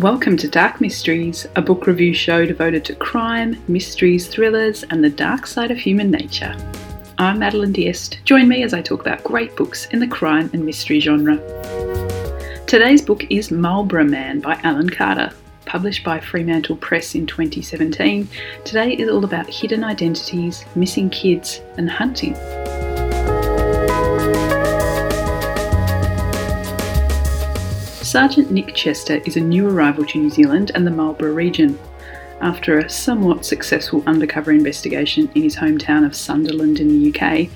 Welcome to Dark Mysteries, a book review show devoted to crime, mysteries, thrillers, and the dark side of human nature. I'm Madeline Diest. Join me as I talk about great books in the crime and mystery genre. Today's book is Marlborough Man by Alan Carter. Published by Fremantle Press in 2017, today is all about hidden identities, missing kids, and hunting. Sergeant Nick Chester is a new arrival to New Zealand and the Marlborough region. After a somewhat successful undercover investigation in his hometown of Sunderland in the UK,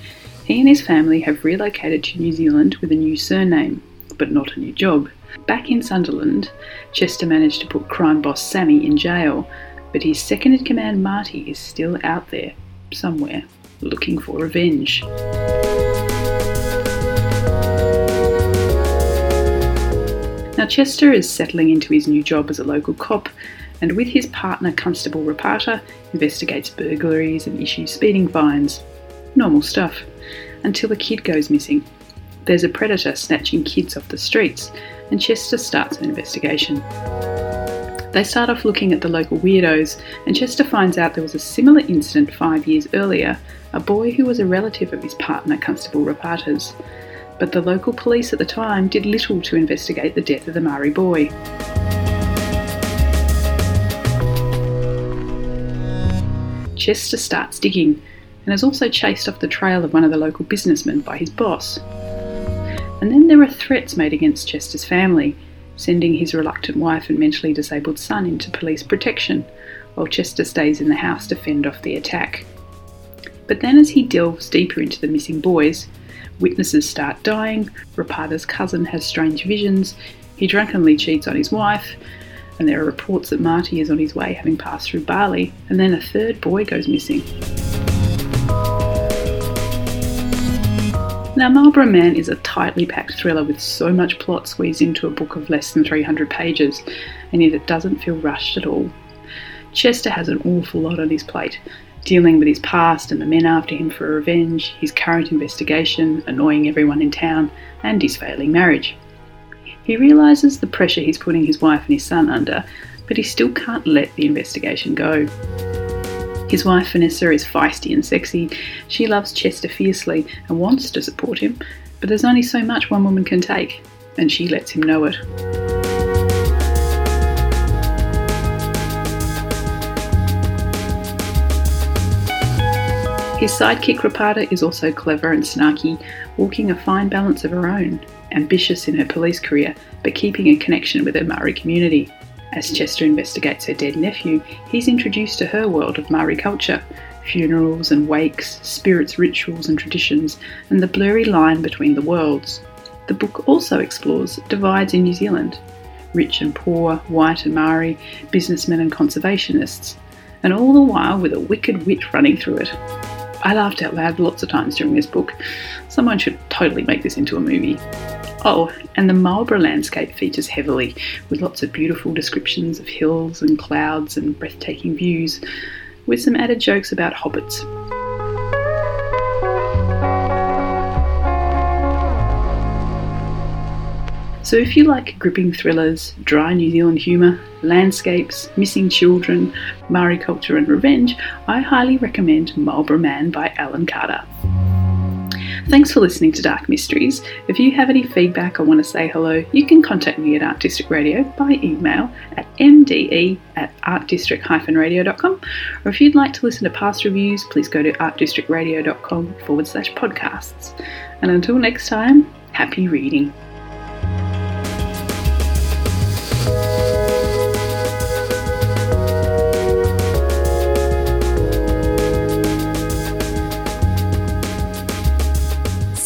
he and his family have relocated to New Zealand with a new surname, but not a new job. Back in Sunderland, Chester managed to put crime boss Sammy in jail, but his second in command Marty is still out there, somewhere, looking for revenge. Now, Chester is settling into his new job as a local cop, and with his partner Constable Rapata, investigates burglaries and issues speeding fines. Normal stuff. Until a kid goes missing. There's a predator snatching kids off the streets, and Chester starts an investigation. They start off looking at the local weirdos, and Chester finds out there was a similar incident five years earlier a boy who was a relative of his partner, Constable Rapata's but the local police at the time did little to investigate the death of the Maori boy. Chester starts digging and is also chased off the trail of one of the local businessmen by his boss. And then there are threats made against Chester's family, sending his reluctant wife and mentally disabled son into police protection, while Chester stays in the house to fend off the attack. But then, as he delves deeper into the missing boys, Witnesses start dying, Rapata's cousin has strange visions, he drunkenly cheats on his wife, and there are reports that Marty is on his way having passed through Bali, and then a third boy goes missing. Now, Marlborough Man is a tightly packed thriller with so much plot squeezed into a book of less than 300 pages, and yet it doesn't feel rushed at all. Chester has an awful lot on his plate, dealing with his past and the men after him for revenge, his current investigation, annoying everyone in town, and his failing marriage. He realises the pressure he's putting his wife and his son under, but he still can't let the investigation go. His wife Vanessa is feisty and sexy. She loves Chester fiercely and wants to support him, but there's only so much one woman can take, and she lets him know it. His sidekick Rapata is also clever and snarky, walking a fine balance of her own, ambitious in her police career, but keeping a connection with her Maori community. As Chester investigates her dead nephew, he's introduced to her world of Maori culture funerals and wakes, spirits, rituals, and traditions, and the blurry line between the worlds. The book also explores divides in New Zealand rich and poor, white and Maori, businessmen and conservationists, and all the while with a wicked wit running through it. I laughed out loud lots of times during this book. Someone should totally make this into a movie. Oh, and the Marlborough landscape features heavily, with lots of beautiful descriptions of hills and clouds and breathtaking views, with some added jokes about hobbits. So, if you like gripping thrillers, dry New Zealand humour, landscapes, missing children, Maori culture, and revenge, I highly recommend Marlborough Man by Alan Carter. Thanks for listening to Dark Mysteries. If you have any feedback or want to say hello, you can contact me at Art District Radio by email at mde at artdistrict-radio.com. Or if you'd like to listen to past reviews, please go to artdistrictradio.com forward slash podcasts. And until next time, happy reading.